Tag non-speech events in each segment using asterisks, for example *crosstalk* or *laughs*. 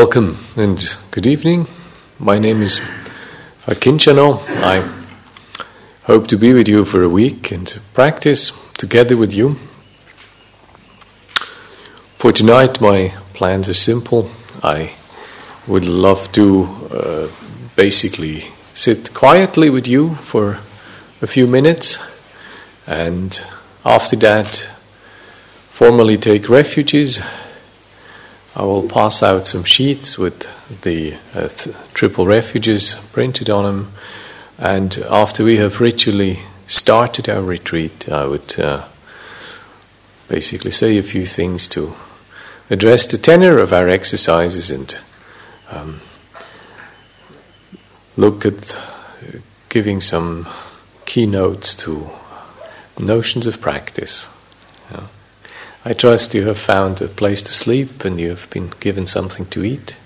Welcome and good evening. My name is Akincano. I hope to be with you for a week and practice together with you. For tonight, my plans are simple. I would love to uh, basically sit quietly with you for a few minutes and after that, formally take refuges I will pass out some sheets with the uh, th- triple refuges printed on them, and after we have ritually started our retreat, I would uh, basically say a few things to address the tenor of our exercises and um, look at giving some keynotes to notions of practice. I trust you have found a place to sleep and you have been given something to eat.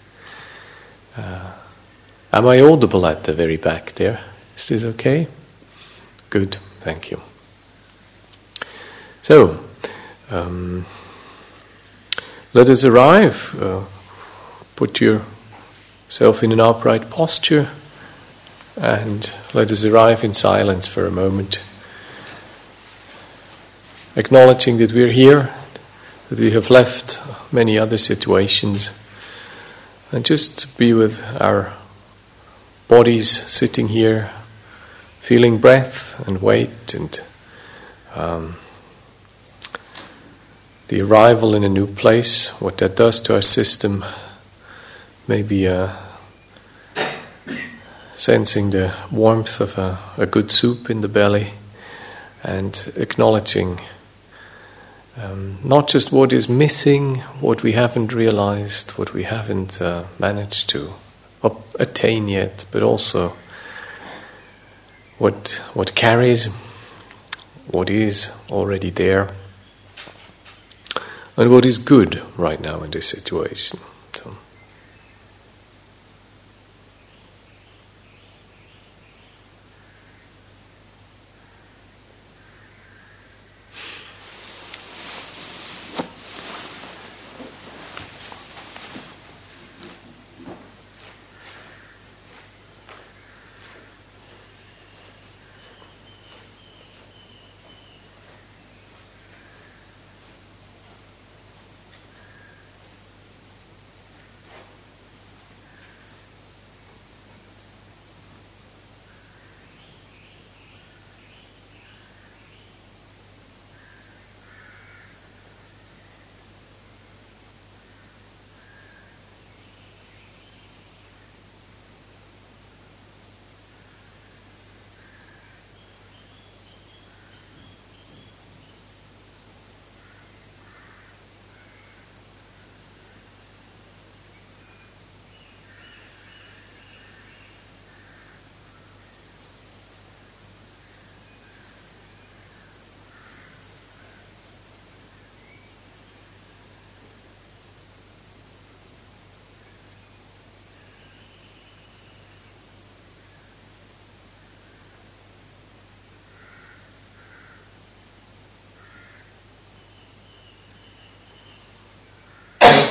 Uh, am I audible at the very back there? Is this okay? Good, thank you. So, um, let us arrive. Uh, put yourself in an upright posture and let us arrive in silence for a moment. Acknowledging that we're here that we have left many other situations and just be with our bodies sitting here, feeling breath and weight and um, the arrival in a new place, what that does to our system, maybe uh, sensing the warmth of a, a good soup in the belly and acknowledging um, not just what is missing, what we haven't realized, what we haven't uh, managed to attain yet, but also what what carries, what is already there, and what is good right now in this situation.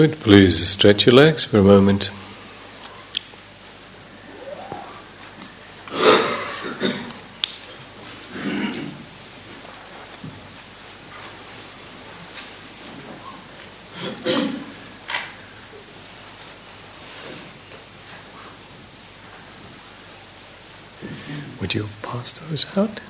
Good, please stretch your legs for a moment. Would you pass those out?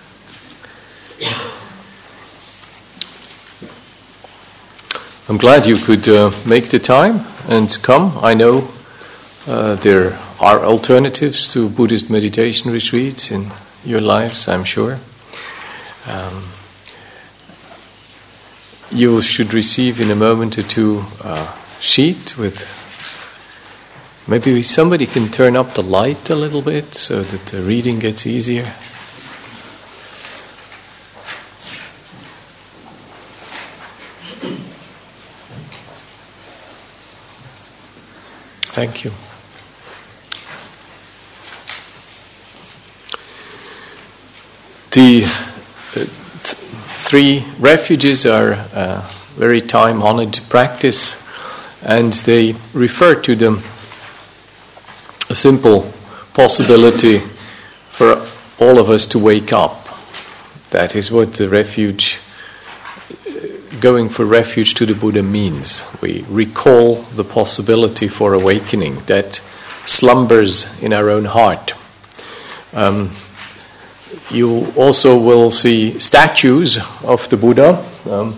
I'm glad you could uh, make the time and come. I know uh, there are alternatives to Buddhist meditation retreats in your lives, I'm sure. Um, you should receive in a moment or two a sheet with maybe somebody can turn up the light a little bit so that the reading gets easier. Thank you. The uh, th- three refuges are a very time honored practice, and they refer to them a simple possibility for all of us to wake up. That is what the refuge going for refuge to the Buddha means. We recall the possibility for awakening that slumbers in our own heart. Um, you also will see statues of the Buddha. Um,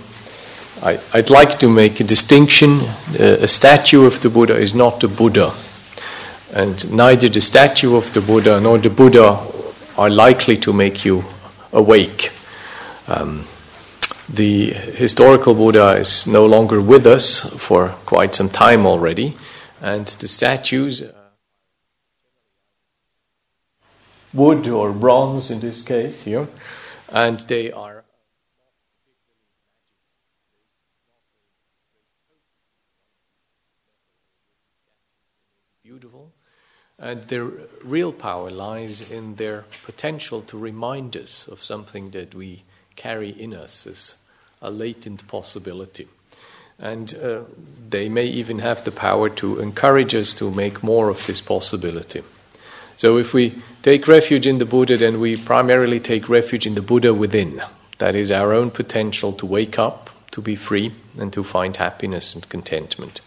I, would like to make a distinction. Uh, a statue of the Buddha is not the Buddha. And neither the statue of the Buddha nor the Buddha are likely to make you awake. Um, the historical Buddha is no longer with us for quite some time already, and the statues, uh, wood or bronze in this case here, and they are. Beautiful, and their real power lies in their potential to remind us of something that we carry in us as a latent possibility. And uh, they may even have the power to encourage us to make more of this possibility. So, if we take refuge in the Buddha, then we primarily take refuge in the Buddha within. That is our own potential to wake up, to be free, and to find happiness and contentment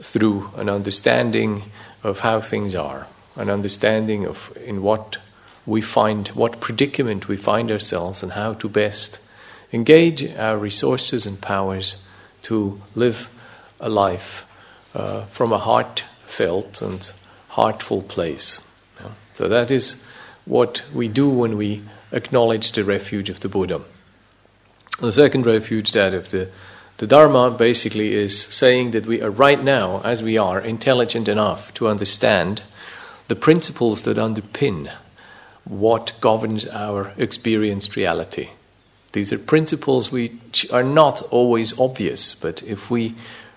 through an understanding of how things are, an understanding of in what we find, what predicament we find ourselves, and how to best engage our resources and powers to live a life uh, from a heartfelt and heartful place. Yeah? So that is what we do when we acknowledge the refuge of the Buddha. The second refuge, that of the, the Dharma, basically is saying that we are right now, as we are, intelligent enough to understand the principles that underpin what governs our experienced reality. These are principles which are not always obvious, but if we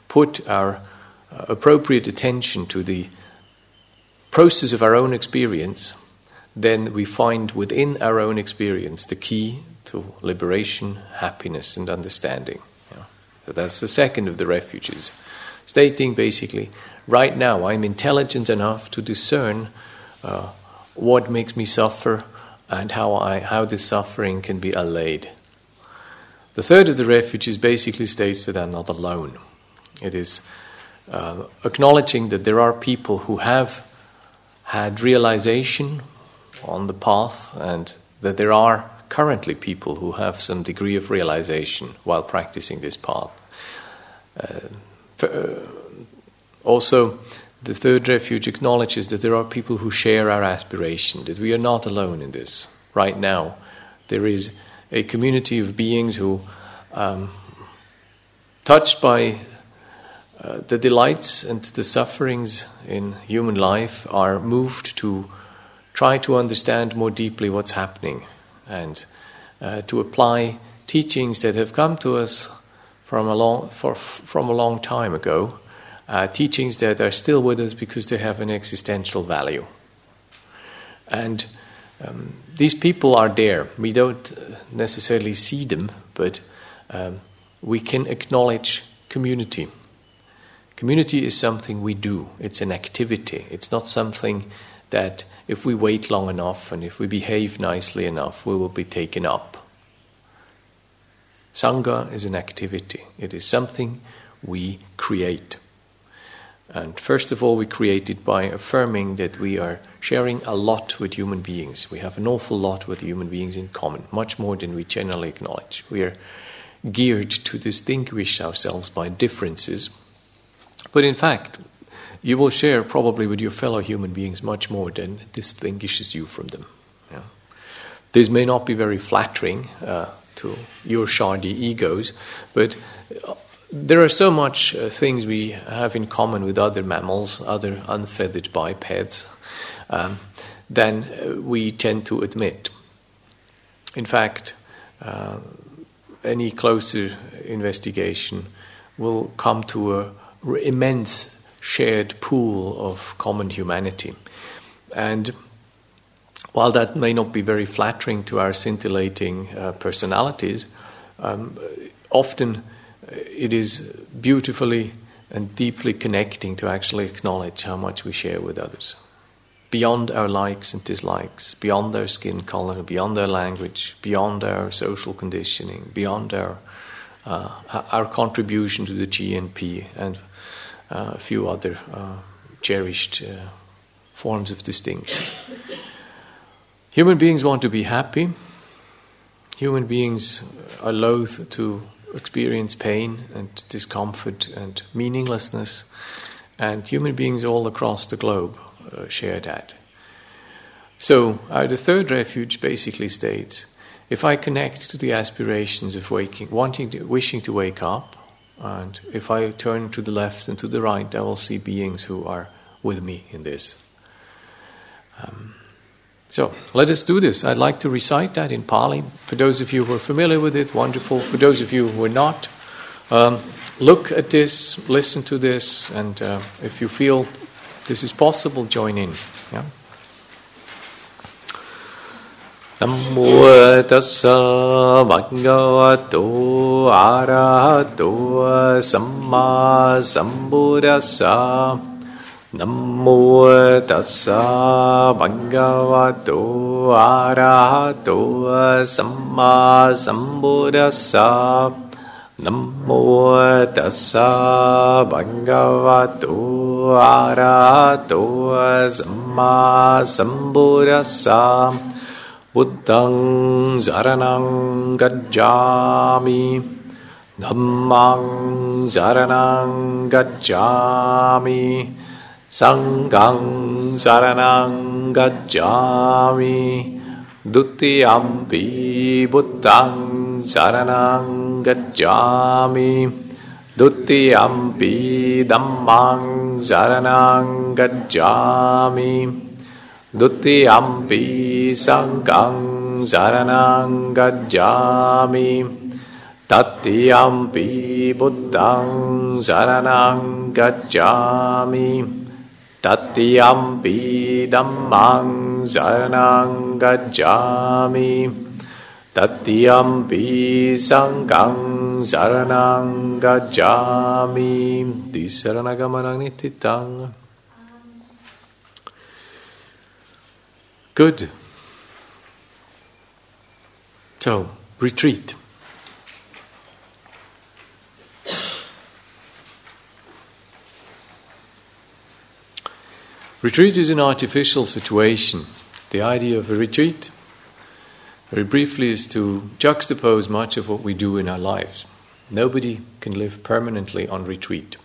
put our uh, appropriate attention to the process of our own experience, then we find within our own experience the key to liberation, happiness, and understanding. Yeah. So that's the second of the refuges, stating basically, right now I'm intelligent enough to discern uh, what makes me suffer and how, I, how this suffering can be allayed. The third of the refuges basically states that I'm not alone. It is uh, acknowledging that there are people who have had realization on the path and that there are currently people who have some degree of realization while practicing this path. Uh, for, uh, also, the third refuge acknowledges that there are people who share our aspiration, that we are not alone in this. Right now, there is a community of beings who, um, touched by uh, the delights and the sufferings in human life, are moved to try to understand more deeply what's happening and uh, to apply teachings that have come to us from a long, for, from a long time ago, uh, teachings that are still with us because they have an existential value. And um, these people are there. We don't uh, necessarily see them, but um, we can acknowledge community. Community is something we do, it's an activity. It's not something that if we wait long enough and if we behave nicely enough, we will be taken up. Sangha is an activity, it is something we create. And first of all, we create it by affirming that we are sharing a lot with human beings. We have an awful lot with human beings in common, much more than we generally acknowledge. We are geared to distinguish ourselves by differences. But in fact, you will share probably with your fellow human beings much more than distinguishes you from them. Yeah. This may not be very flattering uh, to your shardy egos, but there are so much uh, things we have in common with other mammals, other unfeathered bipeds, um, than uh, we tend to admit. In fact, uh, any closer investigation will come to an immense shared pool of common humanity. And while that may not be very flattering to our scintillating uh, personalities, um, often it is beautifully and deeply connecting to actually acknowledge how much we share with others. Beyond our likes and dislikes, beyond their skin color, beyond their language, beyond our social conditioning, beyond our, uh, our contribution to the GNP and uh, a few other uh, cherished uh, forms of distinction. Human beings want to be happy. Human beings are loath to experience pain and discomfort and meaninglessness, and human beings all across the globe uh, share that. So, uh, the third refuge basically states if I connect to the aspirations of waking, wanting to, wishing to wake up, and if I turn to the left and to the right, I will see beings who are with me in this. Um, so let us do this. I'd like to recite that in Pali. For those of you who are familiar with it, wonderful. For those of you who are not, um, look at this, listen to this, and uh, if you feel this is possible, join in. Yeah? Namo bhagavato arahato samma sambuddhassa Namo tassa bhagavato arahato samma sambuddhassa. Namo tassa bhagavato arahato samma sambuddhassa. Buddhang saranang gacchami. Dhammang saranang gacchami. සංඝං සරණං ගච්ඡාමි. ဒုတိယ ම්පි බුද්ධං සරණං ගච්ඡාමි. ဒုတိယ ම්පි ධම්මං සරණං ගච්ඡාමි. ဒုတိယ ම්පි සංඝං සරණං ගච්ඡාමි. තත්තියම්පි බුද්ධං සරණං ගච්ඡාමි. Tattiyampi dhammang saranang gacchami Tattiyampi sanghang saranang gacchami Tisaranagamana nititang Good. So, retreat. Retreat is an artificial situation. The idea of a retreat, very briefly, is to juxtapose much of what we do in our lives. Nobody can live permanently on retreat.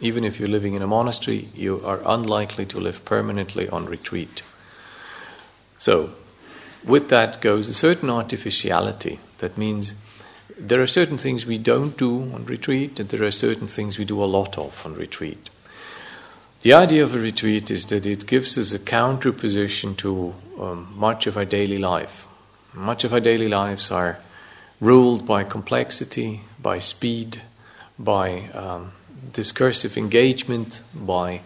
Even if you're living in a monastery, you are unlikely to live permanently on retreat. So, with that goes a certain artificiality. That means there are certain things we don't do on retreat, and there are certain things we do a lot of on retreat. The idea of a retreat is that it gives us a counterposition to um, much of our daily life. Much of our daily lives are ruled by complexity, by speed, by um, discursive engagement, by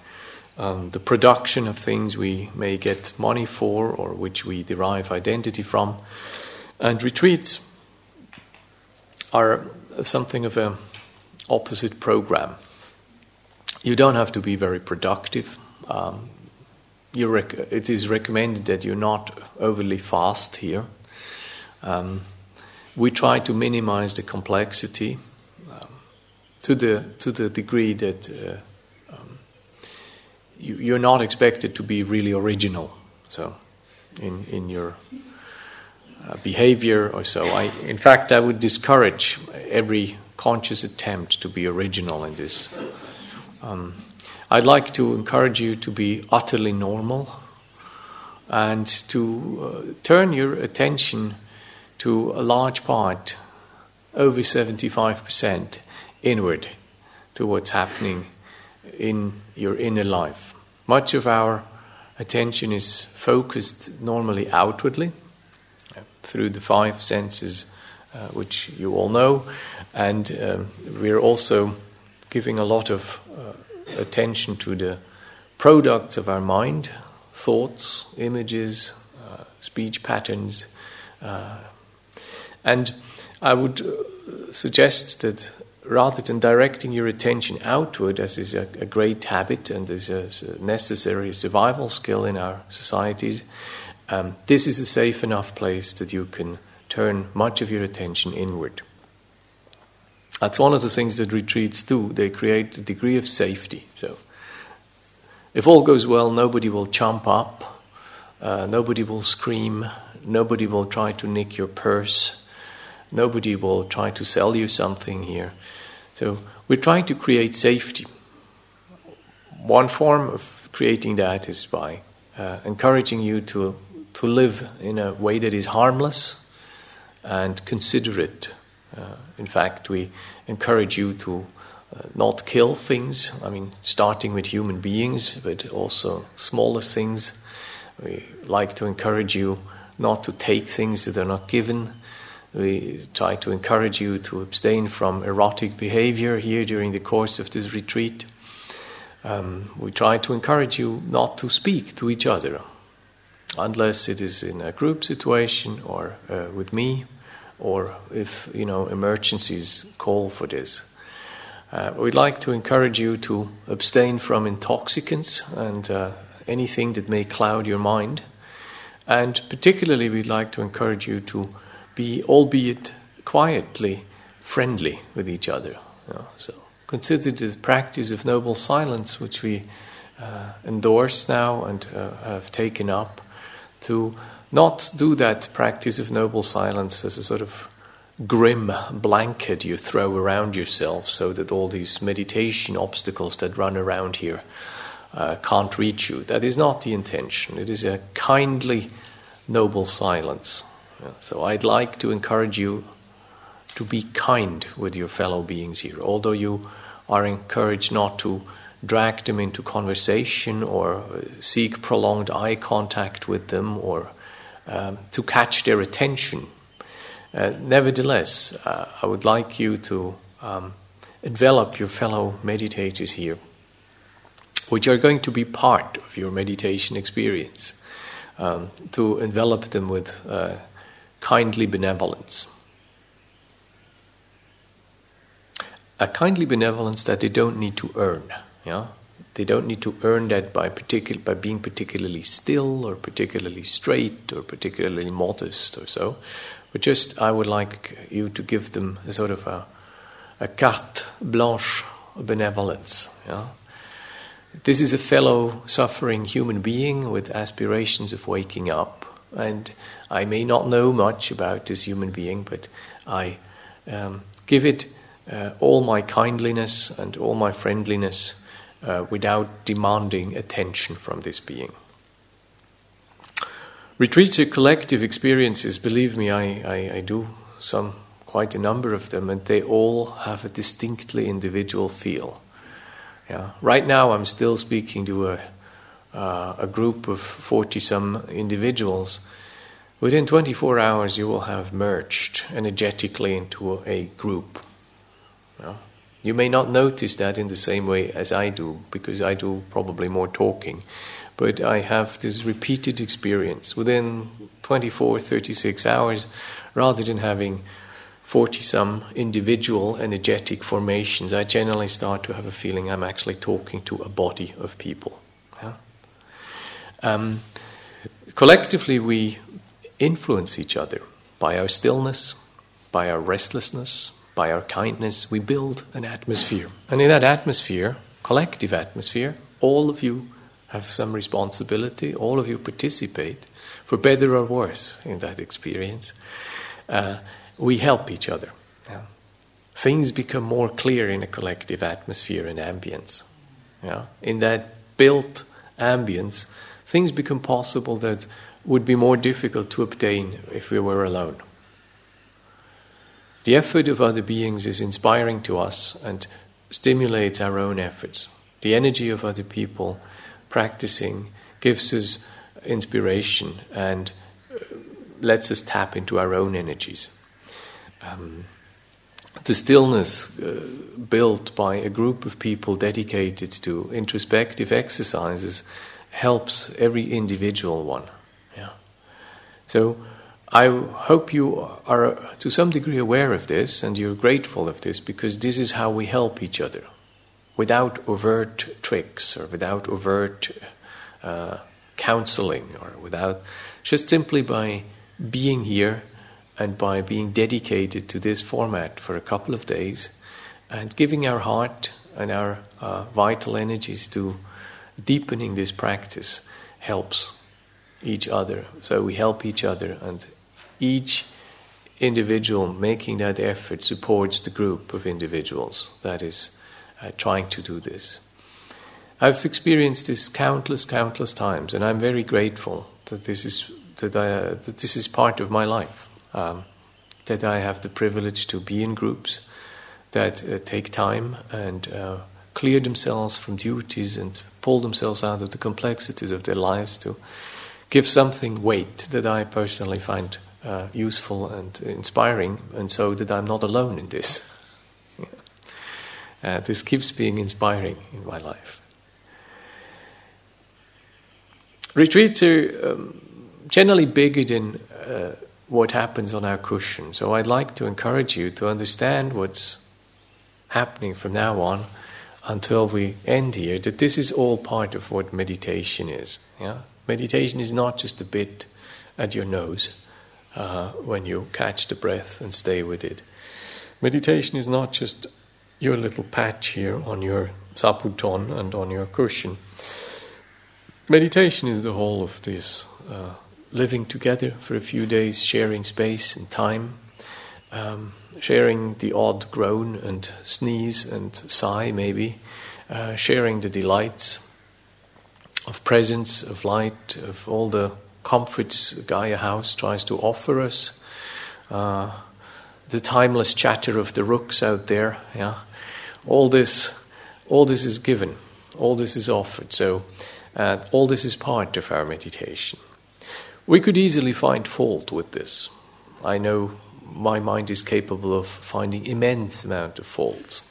um, the production of things we may get money for or which we derive identity from. And retreats are something of an opposite program. You don't have to be very productive. Um, rec- it is recommended that you're not overly fast here. Um, we try to minimize the complexity um, to the to the degree that uh, um, you, you're not expected to be really original. So, in in your uh, behavior or so, I in fact I would discourage every conscious attempt to be original in this. Um, I'd like to encourage you to be utterly normal and to uh, turn your attention to a large part, over 75%, inward to what's happening in your inner life. Much of our attention is focused normally outwardly through the five senses, uh, which you all know, and um, we're also giving a lot of attention to the products of our mind thoughts, images, uh, speech patterns. Uh, and I would uh, suggest that rather than directing your attention outward, as is a, a great habit and is a, a, necessary survival skill in our societies, um, this is a safe enough place that you can turn much of your attention inward. That's one of the things that retreats do. They create a degree of safety. So, if all goes well, nobody will jump up, uh, nobody will scream, nobody will try to nick your purse, Nobody will try to sell you something here. So we're trying to create safety. One form of creating that is by uh, encouraging you to, to live in a way that is harmless and considerate. Uh, in fact, we encourage you to uh, not kill things, I mean, starting with human beings, but also smaller things. We like to encourage you not to take things that are not given we try to encourage you to abstain from erotic behavior here during the course of this retreat. Um, we try to encourage you not to speak to each other unless it is in a group situation or uh, with me or if you know emergencies call for this. Uh, we'd like to encourage you to abstain from intoxicants and uh, anything that may cloud your mind. And particularly, we'd like to encourage you to be, albeit quietly, friendly with each other. You know? So consider the practice of noble silence, which we uh, endorse now and uh, have taken up, to not do that practice of noble silence as a sort of grim blanket you throw around yourself so that all these meditation obstacles that run around here uh, can't reach you. That is not the intention. It is a kindly, noble silence. So I'd like to encourage you to be kind with your fellow beings here, although you are encouraged not to drag them into conversation or uh, seek prolonged eye contact with them or um, to catch their attention. Uh, nevertheless, uh, I would like you to um, envelop your fellow meditators here, which are going to be part of your meditation experience, um, to envelop them with uh, kindly benevolence. A kindly benevolence that they don't need to earn. Yeah? They don't need to earn that by, particular, by being particularly still or particularly straight or particularly modest or so. But just, I would like you to give them a sort of a, a carte blanche benevolence. Yeah? This is a fellow suffering human being with aspirations of waking up. And I may not know much about this human being, but I um, give it uh, all my kindliness and all my friendliness uh, without demanding attention from this being. Retreats are collective experiences, believe me, I, I, I do some, quite a number of them, and they all have a distinctly individual feel. Yeah. Right now, I'm still speaking to a, uh, a group of 40 some individuals Within 24 hours, you will have merged energetically into a group. You may not notice that in the same way as I do, because I do probably more talking. But I have this repeated experience. Within 24, 36 hours, rather than having 40 some individual energetic formations, I generally start to have a feeling I'm actually talking to a body of people. Yeah? Um, collectively, we influence each other by our stillness, by our restlessness, by our kindness. We build an atmosphere. And in that atmosphere, collective atmosphere, all of you have some responsibility, all of you participate, for better or worse, in that experience. Uh, we help each other. Yeah. Things become more clear in a collective atmosphere and ambience. Yeah. In that built ambience, things become possible that would be more difficult to obtain if we were alone. The effort of other beings is inspiring to us and stimulates our own efforts. The energy of other people practicing gives us inspiration and uh, lets us tap into our own energies um, the stillness uh, built by a group of people dedicated to introspective exercises helps every individual one. Yeah. So I hope you are to some degree aware of this and you're grateful of this because this is how we help each other without overt tricks or without overt uh, counseling or without just simply by being here and by being dedicated to this format for a couple of days and giving our heart and our uh, vital energies to deepening this practice helps each other. So we help each other, and each individual making that effort supports the group of individuals that is uh, trying to do this. I've experienced this countless, countless times, and I'm very grateful that this is that, I, uh, that this is part of my life um, that I have the privilege to be in groups that uh, take time and uh, clear themselves from duties and pull themselves out of the complexities of their lives to give something weight that I personally find uh, useful and inspiring, and so that I'm not alone in this. *laughs* Uh, this keeps being inspiring in my life. Retreats are um, generally bigger than uh, what happens on our cushion. So I'd like to encourage you to understand what's happening from now on until we end here, that this is all part of what meditation is. Yeah? Meditation is not just a bit at your nose uh, when you catch the breath and stay with it. Meditation is not just your little patch here on your zabuton and on your cushion. Meditation is the whole of this uh, living together for a few days, sharing space and time, um, sharing the odd groan and sneeze and sigh, maybe, uh, sharing the delights of presence, of light, of all the comforts Gaia House tries to offer us. Uh, the timeless chatter of the rooks out there, yeah. All this, all this is given, all this is offered. So, uh, all this is part of our meditation. We could easily find fault with this. I know my mind is capable of finding immense amount of faults.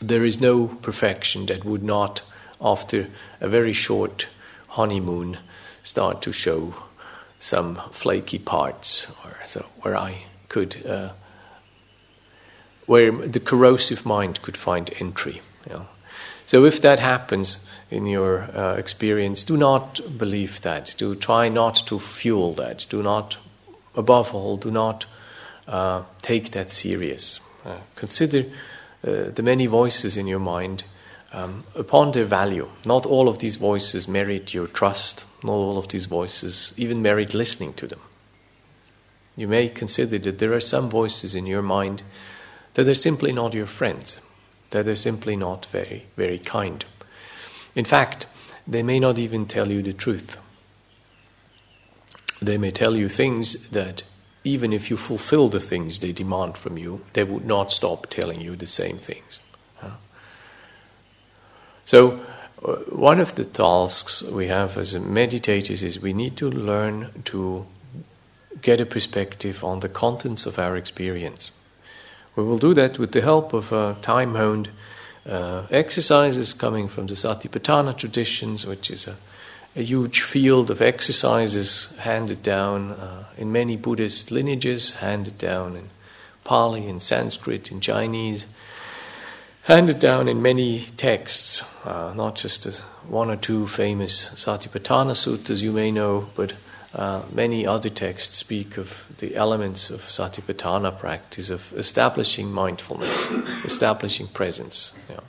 There is no perfection that would not, after a very short honeymoon, start to show some flaky parts, or so where I could, uh, where the corrosive mind could find entry. You know. So if that happens, in your uh, experience, do not believe that. Do try not to fuel that. Do not, above all, do not uh, take that serious. Uh, consider uh, the many voices in your mind um, upon their value. Not all of these voices merit your trust. Not all of these voices even merit listening to them. You may consider that there are some voices in your mind that are simply not your friends, that are simply not very, very kind. In fact, they may not even tell you the truth. They may tell you things that, even if you fulfill the things they demand from you, they would not stop telling you the same things. So, one of the tasks we have as meditators is we need to learn to get a perspective on the contents of our experience. We will do that with the help of a time honed uh, exercises coming from the Satipatthana traditions, which is a a huge field of exercises handed down uh, in many Buddhist lineages, handed down in Pali, in Sanskrit, in Chinese, handed down in many texts, uh, not just one or two famous Satipatthana suttas you may know, but uh, many other texts speak of the elements of Satipatthana practice, of establishing mindfulness, *coughs* establishing presence. Yeah.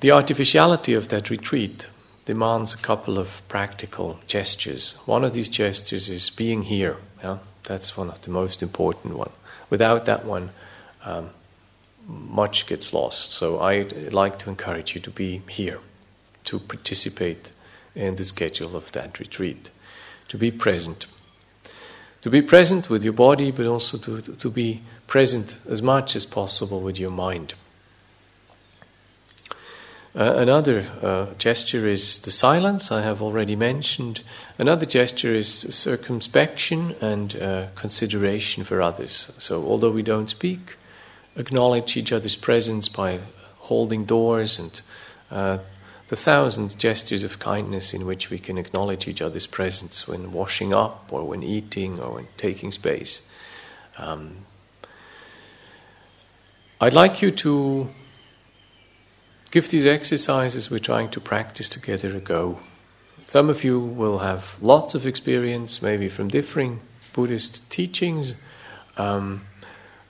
The artificiality of that retreat demands a couple of practical gestures. One of these gestures is being here. Yeah? That's one of the most important one. Without that one, um, much gets lost. So I'd like to encourage you to be here, to participate in the schedule of that retreat, to be present. To be present with your body, but also to, to be present as much as possible with your mind. Uh, another uh, gesture is the silence, I have already mentioned. Another gesture is circumspection and uh, consideration for others. So, although we don't speak, acknowledge each other's presence by holding doors and uh, the thousand gestures of kindness in which we can acknowledge each other's presence when washing up or when eating or when taking space. Um, I'd like you to give these exercises we're trying to practice together a go. Some of you will have lots of experience, maybe from differing Buddhist teachings. Um,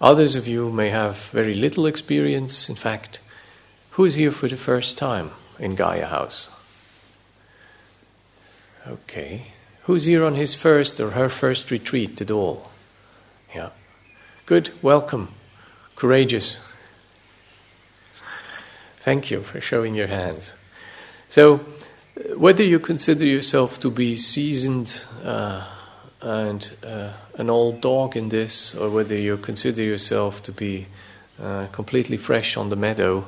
others of you may have very little experience. In fact, who is here for the first time in Gaia House? Okay. Who's here on his first or her first retreat at all? Yeah. Good, welcome, courageous. Thank you for showing your hands. So, whether you consider yourself to be seasoned uh, and uh, an old dog in this, or whether you consider yourself to be uh, completely fresh on the meadow,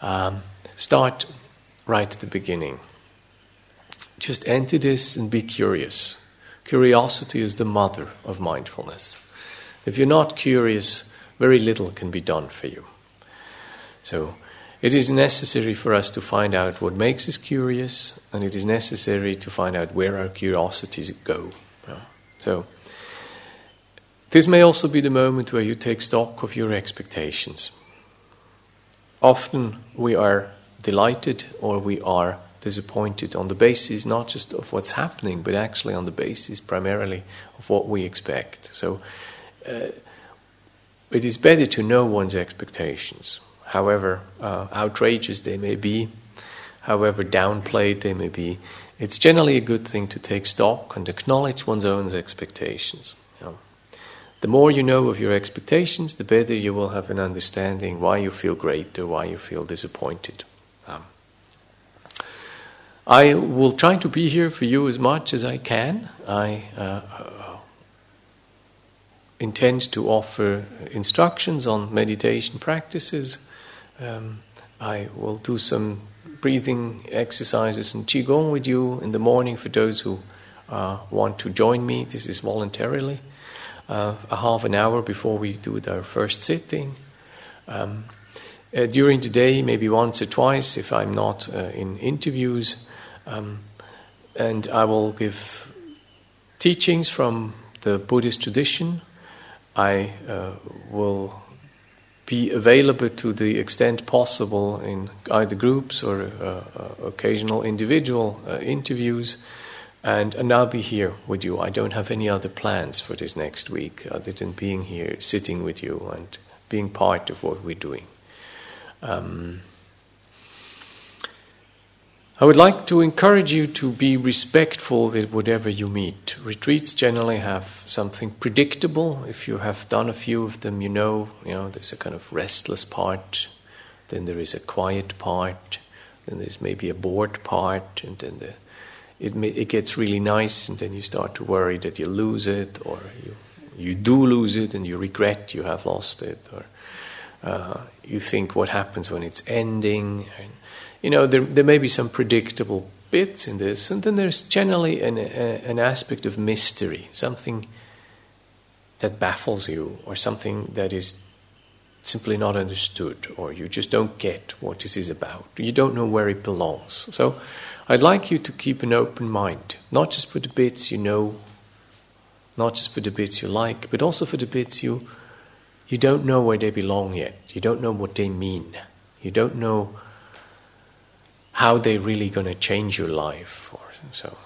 um, start right at the beginning. Just enter this and be curious. Curiosity is the mother of mindfulness. If you're not curious, very little can be done for you. So, it is necessary for us to find out what makes us curious, and it is necessary to find out where our curiosities go. So, this may also be the moment where you take stock of your expectations. Often we are delighted or we are disappointed on the basis not just of what's happening, but actually on the basis primarily of what we expect. So, uh, it is better to know one's expectations however uh, outrageous they may be, however downplayed they may be, it's generally a good thing to take stock and acknowledge one's own expectations. You know. The more you know of your expectations, the better you will have an understanding why you feel great or why you feel disappointed. Um, I will try to be here for you as much as I can. I uh, intend to offer instructions on meditation practices um, I will do some breathing exercises and qigong with you in the morning for those who uh, want to join me. This is voluntarily. Uh, a half an hour before we do our first sitting. Um, uh, during the day, maybe once or twice if I'm not uh, in interviews. Um, and I will give teachings from the Buddhist tradition. I uh, will be available to the extent possible in either groups or uh, uh, occasional individual uh, interviews. And, and I'll be here with you. I don't have any other plans for this next week other than being here, sitting with you, and being part of what we're doing. Um, I would like to encourage you to be respectful with whatever you meet. Retreats generally have something predictable. If you have done a few of them, you know, you know, there's a kind of restless part, then there is a quiet part, then there's maybe a bored part, and then the, it, it gets really nice, and then you start to worry that you lose it, or you, you do lose it, and you regret you have lost it, or uh, you think what happens when it's ending. And, you know, there, there may be some predictable bits in this, and then there's generally an, a, an aspect of mystery, something that baffles you, or something that is simply not understood, or you just don't get what this is about. You don't know where it belongs. So I'd like you to keep an open mind, not just for the bits you know, not just for the bits you like, but also for the bits you you don't know where they belong yet. You don't know what they mean. You don't know how they're really going to change your life or so.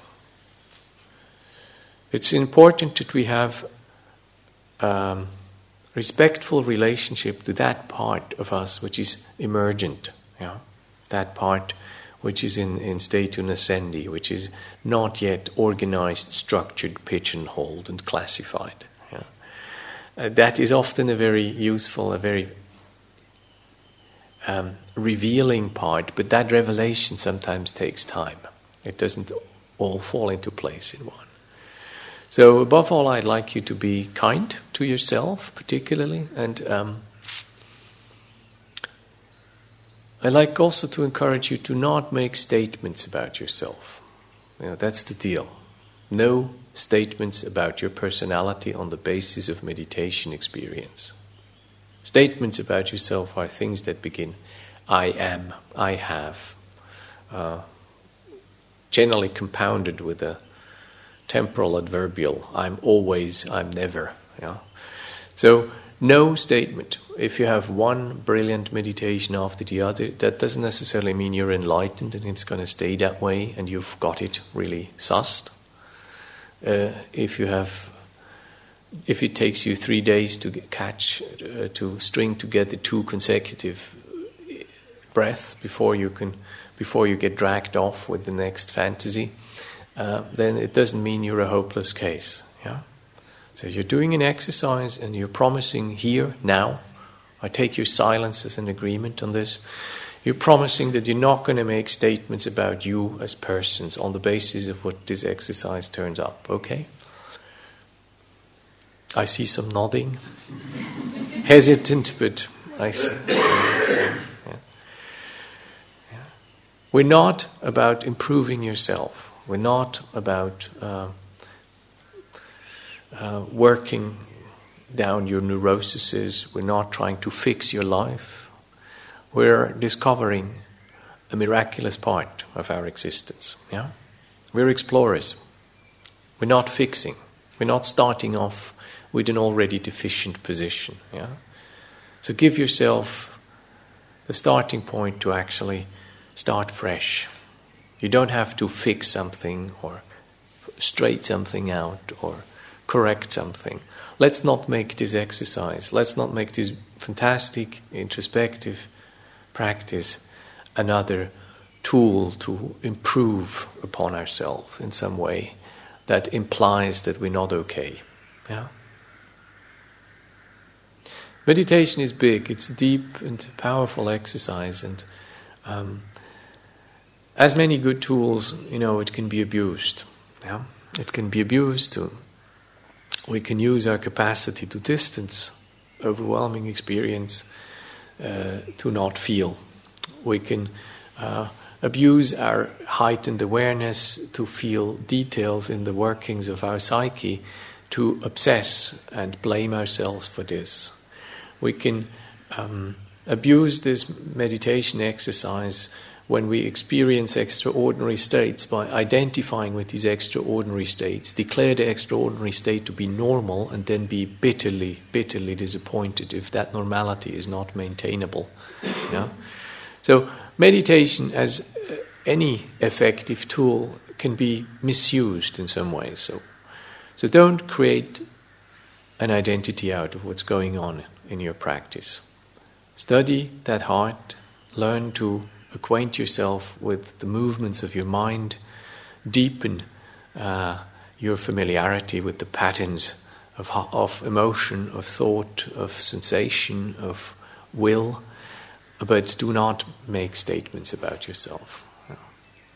It's important that we have um, respectful relationship to that part of us which is emergent, yeah? that part which is in, in statu nascendi, which is not yet organized, structured, pigeonholed, and classified. Yeah? Uh, that is often a very useful, a very um, revealing part, but that revelation sometimes takes time. It doesn't all fall into place in one. So, above all, I'd like you to be kind to yourself, particularly, and um, I like also to encourage you to not make statements about yourself. You know, that's the deal. No statements about your personality on the basis of meditation experience. Statements about yourself are things that begin I am, I have, uh, generally compounded with a temporal adverbial I'm always, I'm never. Yeah? So, no statement. If you have one brilliant meditation after the other, that doesn't necessarily mean you're enlightened and it's going to stay that way and you've got it really sussed. Uh, if you have, if it takes you three days to catch, uh, to string together two consecutive breaths before you can, before you get dragged off with the next fantasy, uh, then it doesn't mean you're a hopeless case. Yeah? So you're doing an exercise and you're promising here, now. I take your silence as an agreement on this. You're promising that you're not going to make statements about you as persons on the basis of what this exercise turns up, okay? I see some nodding. *laughs* Hesitant, but I see. Yeah. Yeah. We're not about improving yourself. We're not about uh, uh, working down your neuroses. We're not trying to fix your life. We're discovering a miraculous part of our existence. Yeah? We're explorers. We're not fixing. We're not starting off with an already deficient position. Yeah? So give yourself the starting point to actually start fresh. You don't have to fix something or straight something out or correct something. Let's not make this exercise, let's not make this fantastic introspective practice another tool to improve upon ourselves in some way that implies that we're not okay. Yeah? Meditation is big, it's deep and powerful exercise, and um, as many good tools, you know, it can be abused. Yeah? It can be abused to. We can use our capacity to distance overwhelming experience uh, to not feel. We can uh, abuse our heightened awareness to feel details in the workings of our psyche, to obsess and blame ourselves for this. We can um, abuse this meditation exercise when we experience extraordinary states by identifying with these extraordinary states, declare the extraordinary state to be normal, and then be bitterly, bitterly disappointed if that normality is not maintainable. Yeah? So, meditation, as uh, any effective tool, can be misused in some ways. So, so don't create an identity out of what's going on in your practice. Study that heart, learn to acquaint yourself with the movements of your mind, deepen uh, your familiarity with the patterns of, of emotion, of thought, of sensation, of will, but do not make statements about yourself.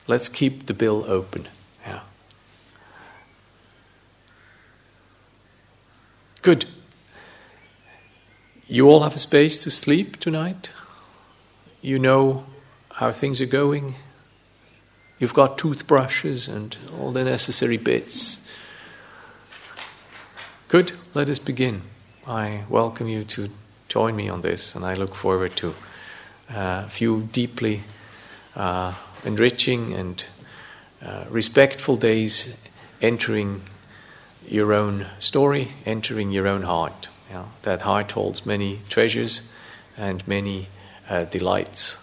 Let's keep the bill open. Yeah. Good. You all have a space to sleep tonight. You know how things are going. You've got toothbrushes and all the necessary bits. Good, let us begin. I welcome you to join me on this, and I look forward to uh, a few deeply uh, enriching and uh, respectful days entering your own story, entering your own heart. That heart holds many treasures and many uh, delights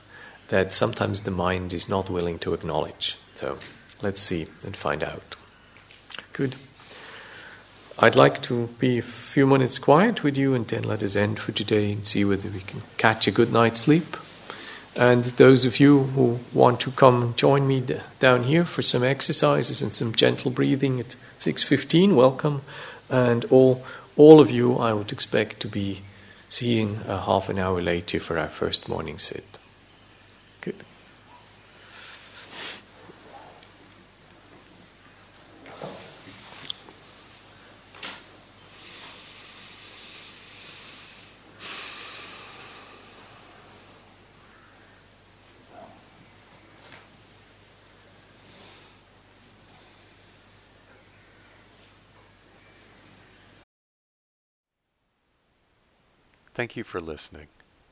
that sometimes the mind is not willing to acknowledge. So let's see and find out. Good. I'd like to be a few minutes quiet with you and then let us end for today and see whether we can catch a good night's sleep. And those of you who want to come join me down here for some exercises and some gentle breathing at 6:15, welcome. And all all of you I would expect to be seeing a half an hour later for our first morning sit. Good. Thank you for listening.